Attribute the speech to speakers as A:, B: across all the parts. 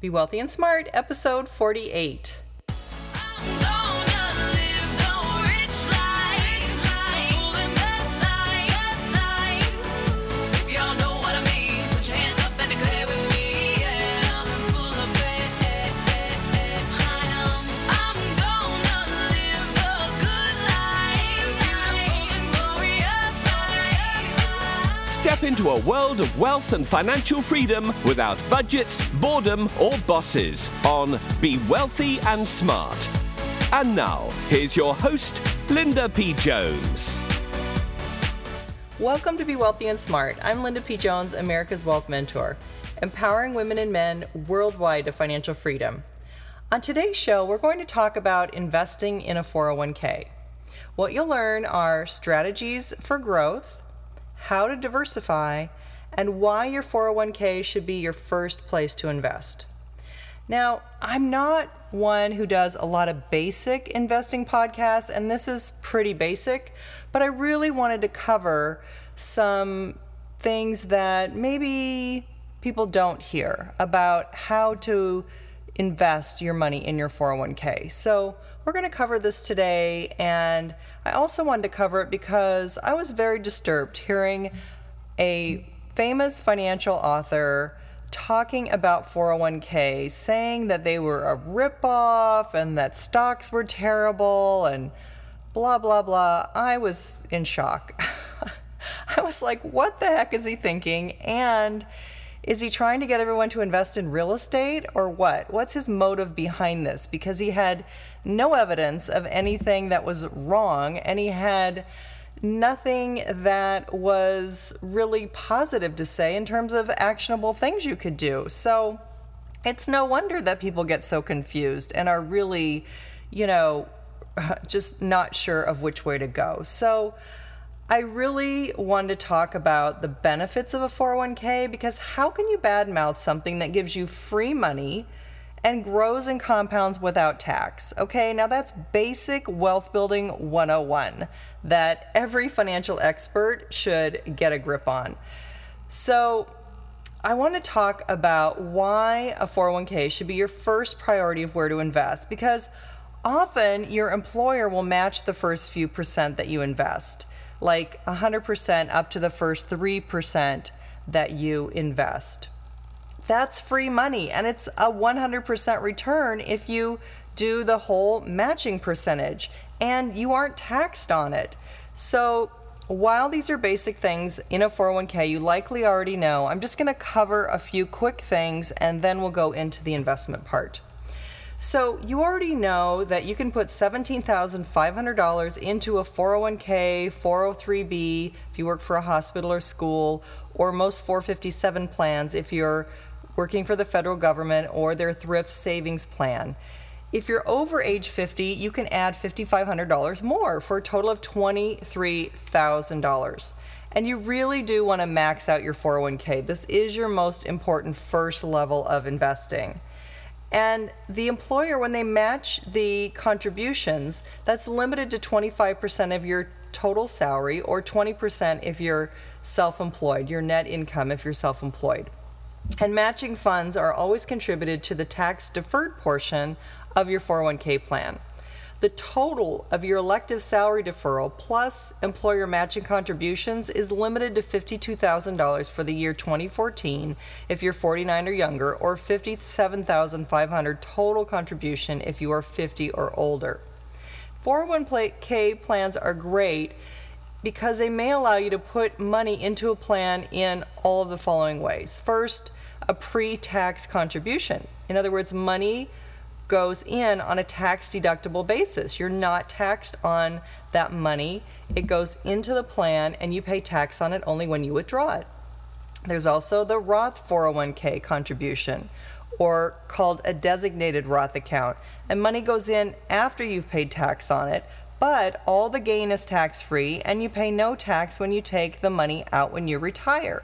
A: Be Wealthy and Smart, episode 48.
B: Step into a world of wealth and financial freedom without budgets, boredom, or bosses on Be Wealthy and Smart. And now, here's your host, Linda P. Jones.
A: Welcome to Be Wealthy and Smart. I'm Linda P. Jones, America's Wealth Mentor, empowering women and men worldwide to financial freedom. On today's show, we're going to talk about investing in a 401k. What you'll learn are strategies for growth, how to diversify, and why your 401k should be your first place to invest. Now, I'm not one who does a lot of basic investing podcasts, and this is pretty basic, but I really wanted to cover some things that maybe people don't hear about how to invest your money in your 401k. So, we're going to cover this today, and I also wanted to cover it because I was very disturbed hearing a famous financial author talking about 401k, saying that they were a ripoff and that stocks were terrible and blah, blah, blah. I was in shock. I was like, what the heck is he thinking? And is he trying to get everyone to invest in real estate or what? What's his motive behind this? Because he had no evidence of anything that was wrong and he had nothing that was really positive to say in terms of actionable things you could do. So it's no wonder that people get so confused and are really, you know, just not sure of which way to go. So I really want to talk about the benefits of a 401k because how can you badmouth something that gives you free money and grows and compounds without tax? Okay, now that's basic wealth building 101 that every financial expert should get a grip on. So, I want to talk about why a 401k should be your first priority of where to invest because often your employer will match the first few percent that you invest like 100% up to the first 3% that you invest. That's free money and it's a 100% return if you do the whole matching percentage and you aren't taxed on it. So, while these are basic things in a 401k you likely already know, I'm just going to cover a few quick things and then we'll go into the investment part. So you already know that you can put $17,500 into a 401k, 403b if you work for a hospital or school, or most 457 plans if you're working for the federal government or their thrift savings plan. If you're over age 50, you can add $5,500 more for a total of $23,000. And you really do want to max out your 401k. This is your most important first level of investing. And the employer, when they match the contributions, that's limited to 25% of your total salary or 20% if you're self employed, your net income if you're self employed. And matching funds are always contributed to the tax deferred portion of your 401k plan. The total of your elective salary deferral plus employer matching contributions is limited to $52,000 for the year 2014 if you're 49 or younger, or 57,500 total contribution if you are 50 or older. 401k plans are great because they may allow you to put money into a plan in all of the following ways. First, a pre tax contribution. In other words, money goes in on a tax deductible basis. You're not taxed on that money. It goes into the plan and you pay tax on it only when you withdraw it. There's also the Roth 401k contribution or called a designated Roth account. And money goes in after you've paid tax on it, but all the gain is tax free and you pay no tax when you take the money out when you retire.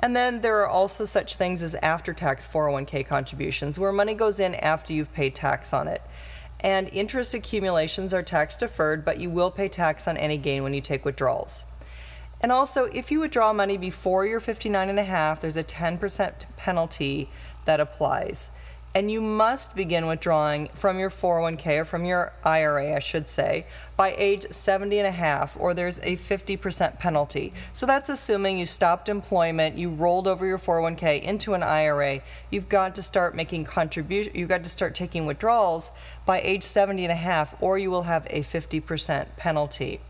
A: And then there are also such things as after tax 401k contributions, where money goes in after you've paid tax on it. And interest accumulations are tax deferred, but you will pay tax on any gain when you take withdrawals. And also, if you withdraw money before you're 59 and a half, there's a 10% penalty that applies. And you must begin withdrawing from your 401k or from your IRA, I should say, by age 70 and a half, or there's a 50% penalty. So that's assuming you stopped employment, you rolled over your 401k into an IRA. You've got to start making contribution. You've got to start taking withdrawals by age 70 and a half, or you will have a 50% penalty.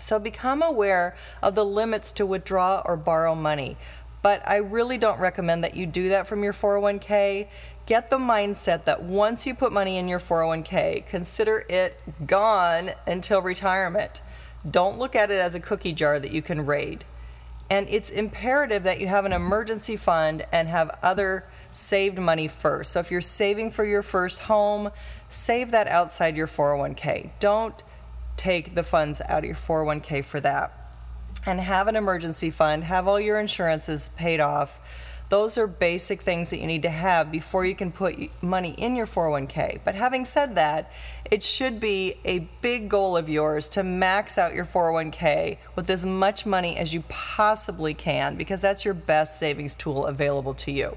A: So become aware of the limits to withdraw or borrow money. But I really don't recommend that you do that from your 401k get the mindset that once you put money in your 401k, consider it gone until retirement. Don't look at it as a cookie jar that you can raid. And it's imperative that you have an emergency fund and have other saved money first. So if you're saving for your first home, save that outside your 401k. Don't take the funds out of your 401k for that. And have an emergency fund, have all your insurances paid off those are basic things that you need to have before you can put money in your 401k. But having said that, it should be a big goal of yours to max out your 401k with as much money as you possibly can because that's your best savings tool available to you.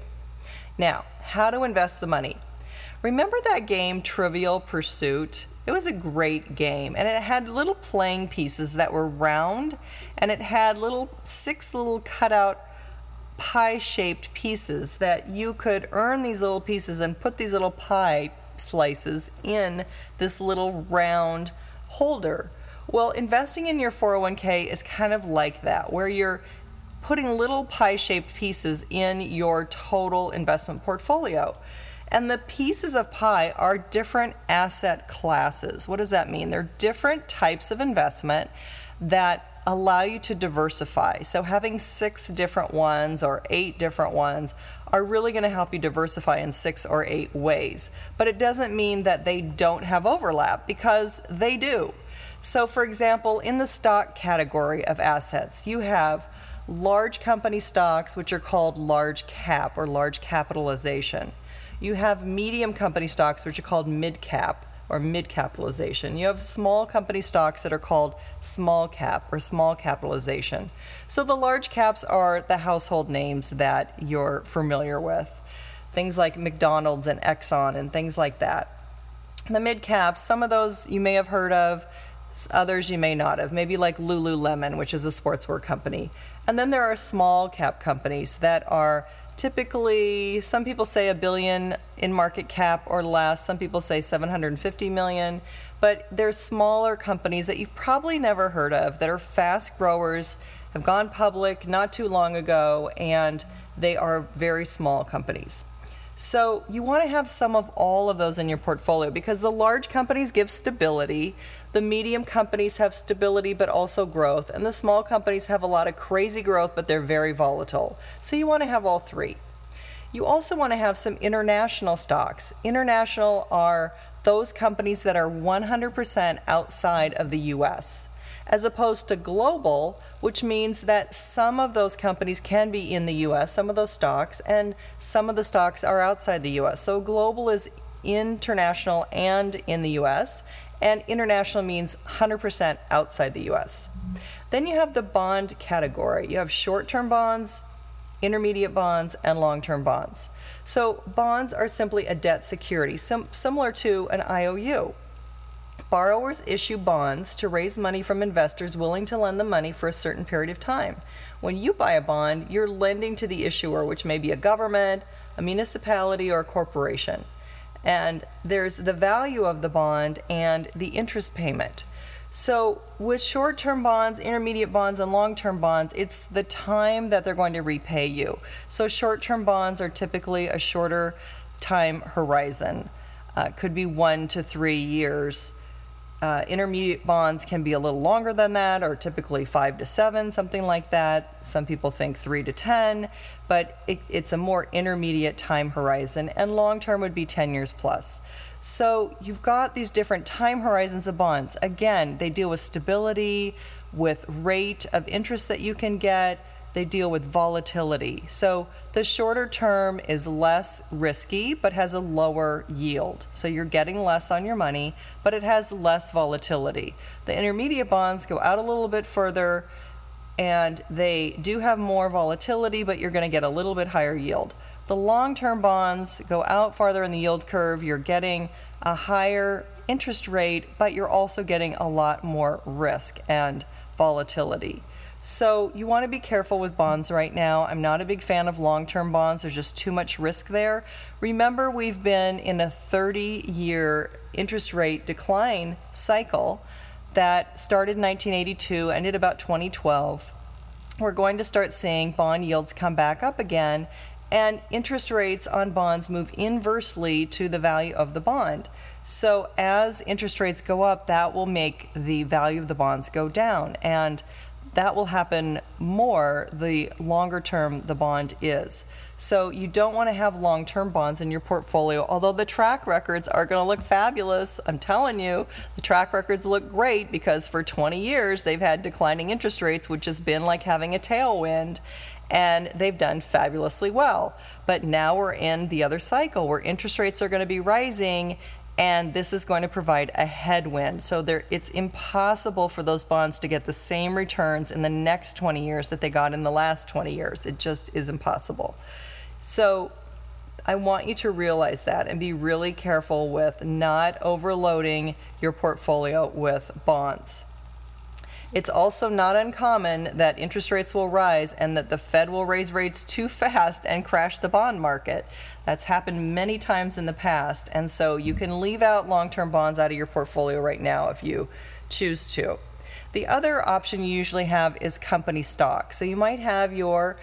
A: Now, how to invest the money. Remember that game Trivial Pursuit? It was a great game and it had little playing pieces that were round and it had little six little cutout pie shaped pieces that you could earn these little pieces and put these little pie slices in this little round holder. Well, investing in your 401k is kind of like that, where you're putting little pie shaped pieces in your total investment portfolio. And the pieces of pie are different asset classes. What does that mean? They're different types of investment that allow you to diversify. So, having six different ones or eight different ones are really going to help you diversify in six or eight ways. But it doesn't mean that they don't have overlap because they do. So, for example, in the stock category of assets, you have large company stocks, which are called large cap or large capitalization. You have medium company stocks, which are called mid cap or mid capitalization. You have small company stocks that are called small cap or small capitalization. So the large caps are the household names that you're familiar with. Things like McDonald's and Exxon and things like that. The mid caps, some of those you may have heard of, others you may not have. Maybe like Lululemon, which is a sportswear company. And then there are small cap companies that are typically some people say a billion in market cap or less. Some people say 750 million. But there's smaller companies that you've probably never heard of that are fast growers have gone public not too long ago and they are very small companies so you want to have some of all of those in your portfolio because the large companies give stability, the medium companies have stability but also growth, and the small companies have a lot of crazy growth but they're very volatile. So you want to have all three. You also want to have some international stocks. International are those companies that are 100% outside of the US as opposed to global, which means that some of those companies can be in the US, some of those stocks, and some of the stocks are outside the US. So global is international and in the US, and international means 100% outside the US. Then you have the bond category. You have short term bonds, intermediate bonds, and long term bonds. So bonds are simply a debt security, sim- similar to an IOU. Borrowers issue bonds to raise money from investors willing to lend the money for a certain period of time. When you buy a bond, you're lending to the issuer, which may be a government, a municipality, or a corporation. And there's the value of the bond and the interest payment. So, with short term bonds, intermediate bonds, and long term bonds, it's the time that they're going to repay you. So, short term bonds are typically a shorter time horizon, uh, could be one to three years. Uh, intermediate bonds can be a little longer than that, or typically five to seven, something like that. Some people think three to 10, but it, it's a more intermediate time horizon, and long term would be 10 years plus. So you've got these different time horizons of bonds. Again, they deal with stability, with rate of interest that you can get, they deal with volatility. So the shorter term is less risky but has a lower yield. So you're getting less on your money, but it has less volatility. The intermediate bonds go out a little bit further and they do have more volatility, but you're going to get a little bit higher yield. the long term bonds go out farther in the yield curve. You're getting a higher interest rate, but you're also getting a lot more risk and volatility. So you want to be careful with bonds right now. I'm not a big fan of long term bonds, there's just too much risk there. Remember, we've been in a 30 year interest rate decline cycle that started in 1982, ended about 2012. We're going to start seeing bond yields come back up again, and interest rates on bonds move inversely to the value of the bond. So as interest rates go up, that will make the value of the bonds go down. And that will happen more the longer term the bond is. So you don't want to have long term bonds in your portfolio, although the track records are going to look fabulous. I'm telling you, the track records look great because for 20 years they've had declining interest rates, which has been like having a tailwind. And they've done fabulously well. But now we're in the other cycle where interest rates are going to be rising and this is going to provide a headwind. So there, it's impossible for those bonds to get the same returns in the next 20 years that they got in the last 20 years. It just is impossible. So I want you to realize that and be really careful with not overloading your portfolio with bonds. It's also not uncommon that interest rates will rise and that the Fed will raise rates too fast and crash the bond market. That's happened many times in the past, and so you can leave out long term bonds out of your portfolio right now if you choose to. The other option you usually have is company stock. So you might have your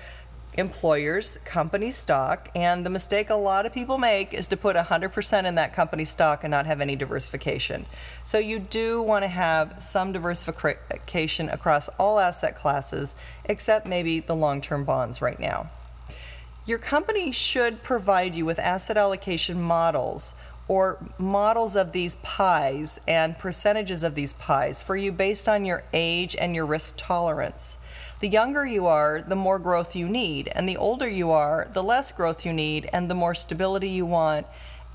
A: employer's company stock. And the mistake a lot of people make is to put 100% in that company stock and not have any diversification. So you do want to have some diversification across all asset classes, except maybe the long term bonds right now. Your company should provide you with asset allocation models or models of these pies and percentages of these pies for you based on your age and your risk tolerance. The younger you are, the more growth you need, and the older you are, the less growth you need, and the more stability you want.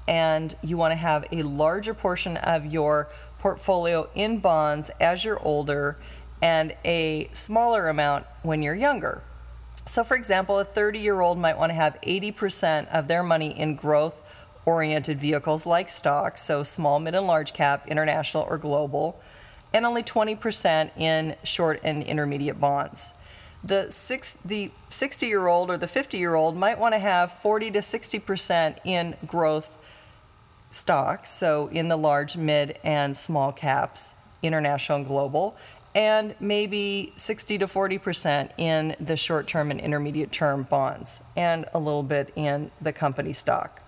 A: And you want to have a larger portion of your portfolio in bonds as you're older and a smaller amount when you're younger. So, for example, a 30 year old might want to have 80% of their money in growth oriented vehicles like stocks, so small, mid, and large cap, international or global, and only 20% in short and intermediate bonds. The, six, the 60 year old or the 50 year old might want to have 40 to 60% in growth stocks, so in the large, mid, and small caps, international and global, and maybe 60 to 40% in the short term and intermediate term bonds, and a little bit in the company stock.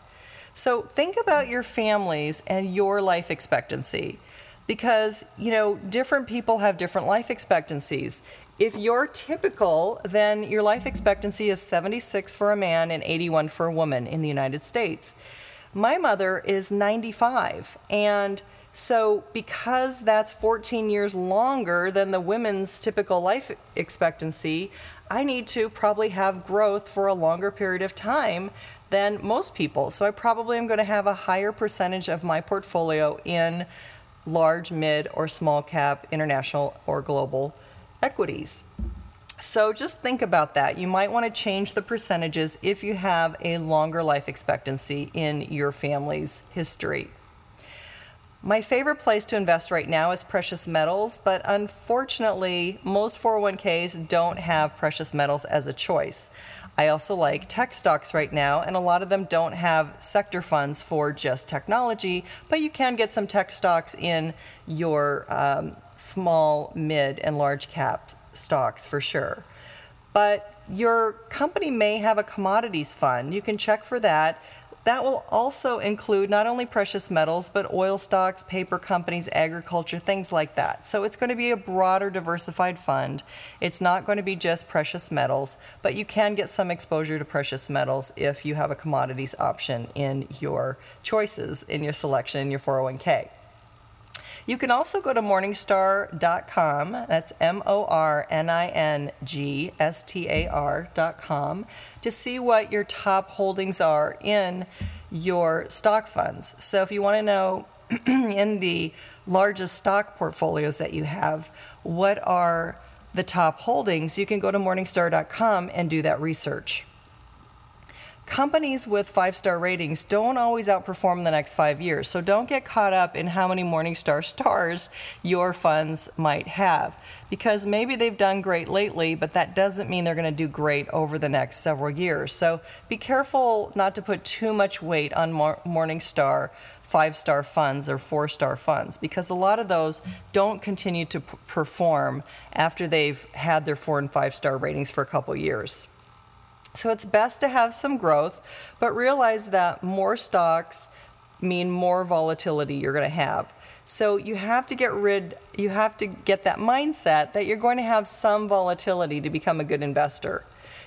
A: So think about your families and your life expectancy because, you know, different people have different life expectancies. If you're typical, then your life expectancy is 76 for a man and 81 for a woman in the United States. My mother is 95 and so, because that's 14 years longer than the women's typical life expectancy, I need to probably have growth for a longer period of time than most people. So I probably am going to have a higher percentage of my portfolio in large, mid, or small cap international or global equities. So just think about that. You might want to change the percentages if you have a longer life expectancy in your family's history. My favorite place to invest right now is precious metals, but unfortunately, most 401ks don't have precious metals as a choice. I also like tech stocks right now, and a lot of them don't have sector funds for just technology, but you can get some tech stocks in your um, small, mid, and large cap stocks for sure. But your company may have a commodities fund. You can check for that. That will also include not only precious metals, but oil stocks, paper companies, agriculture, things like that. So it's going to be a broader, diversified fund. It's not going to be just precious metals, but you can get some exposure to precious metals if you have a commodities option in your choices, in your selection, in your 401k. You can also go to morningstar.com. That's M O R N I N G S T A R.com to see what your top holdings are in your stock funds. So if you want to know in the largest stock portfolios that you have, what are the top holdings, you can go to morningstar.com and do that research. Companies with five star ratings don't always outperform the next five years. So don't get caught up in how many Morningstar stars your funds might have because maybe they've done great lately, but that doesn't mean they're going to do great over the next several years. So be careful not to put too much weight on Morningstar five star funds or four star funds because a lot of those don't continue to perform after they've had their four and five star ratings for a couple years. So it's best to have some growth, but realize that more stocks mean more volatility you're going to have. So you have to get rid, you have to get that mindset that you're going to have some volatility to become a good investor.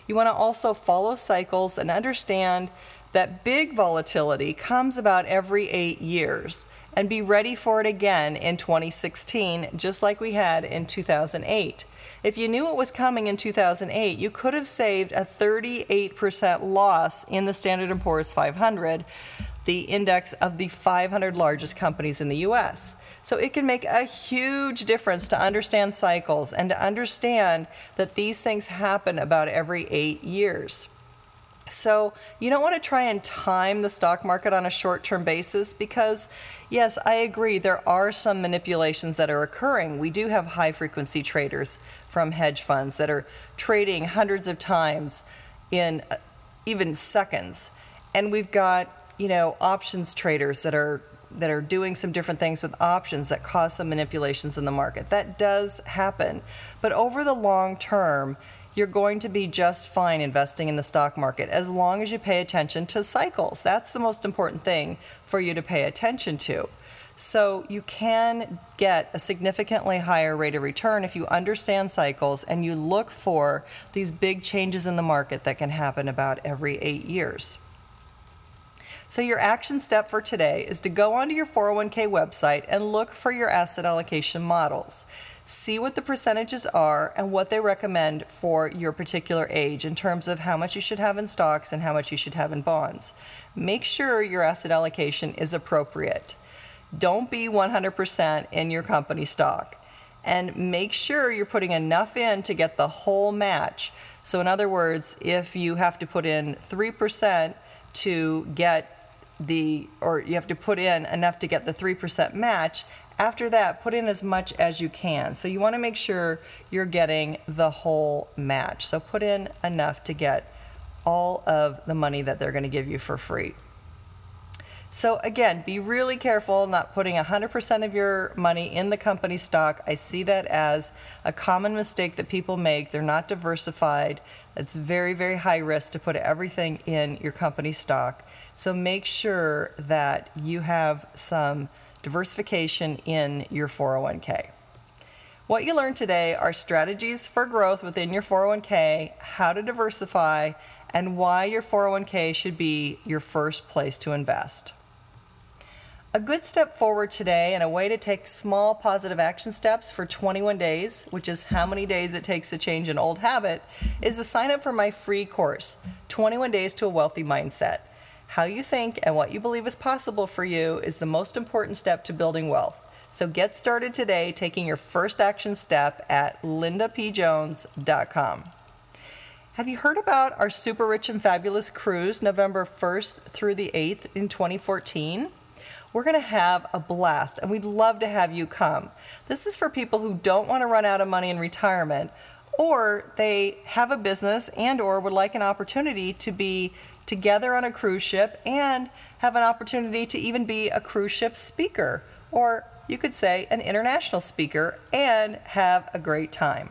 A: You want to also follow cycles and understand that big volatility comes about every eight years and be ready for it again in 2016, just like we had in 2008. If you knew it was coming in 2008, you could have saved a 38% loss in the Standard & Poor's 500, the index of the 500 largest companies in the US. So it can make a huge difference to understand cycles and to understand that these things happen about every 8 years. So you don't want to try and time the stock market on a short term basis because, yes, I agree, there are some manipulations that are occurring. We do have high frequency traders from hedge funds that are trading hundreds of times in uh, even seconds. And we've got, you know, options traders that are that are doing some different things with options that cause some manipulations in the market. That does happen. But over the long term, you're going to be just fine investing in the stock market as long as you pay attention to cycles. That's the most important thing for you to pay attention to. So you can get a significantly higher rate of return if you understand cycles and you look for these big changes in the market that can happen about every eight years. So, your action step for today is to go onto your 401k website and look for your asset allocation models see what the percentages are and what they recommend for your particular age in terms of how much you should have in stocks and how much you should have in bonds. Make sure your asset allocation is appropriate. Don't be 100% in your company stock. And make sure you're putting enough in to get the whole match. So, in other words, if you have to put in 3% to get the, or you have to put in enough to get the 3% match, after that, put in as much as you can. So you want to make sure you're getting the whole match. So put in enough to get all of the money that they're going to give you for free. So again, be really careful not putting 100% of your money in the company stock. I see that as a common mistake that people make. They're not diversified. It's very, very high risk to put everything in your company stock. So make sure that you have some diversification in your 401k. What you learned today are strategies for growth within your 401k, how to diversify, and why your 401k should be your first place to invest. A good step forward today and a way to take small positive action steps for 21 days, which is how many days it takes to change an old habit, is to sign up for my free course, 21 Days to a Wealthy Mindset. How you think and what you believe is possible for you is the most important step to building wealth. So get started today taking your first action step at lindapjones.com. Have you heard about our Super Rich and Fabulous cruise November 1st through the 8th in 2014? We're going to have a blast and we'd love to have you come. This is for people who don't want to run out of money in retirement or they have a business and or would like an opportunity to be together on a cruise ship and have an opportunity to even be a cruise ship speaker, or you could say an international speaker, and have a great time.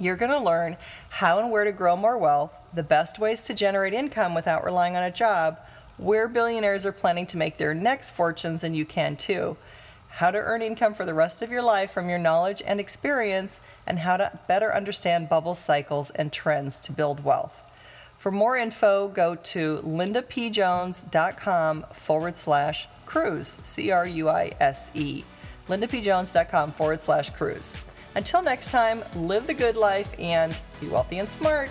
A: You're going to learn how and where to grow more wealth, the best ways to generate income without relying on a job, where billionaires are planning to make their next fortunes, and you can too, how to earn income for the rest of your life from your knowledge and experience, and how to better understand bubble cycles and trends to build wealth. For more info, go to lindapjones.com forward slash cruise, C R U I S E. lindapjones.com forward slash cruise. Until next time, live the good life and be wealthy and smart.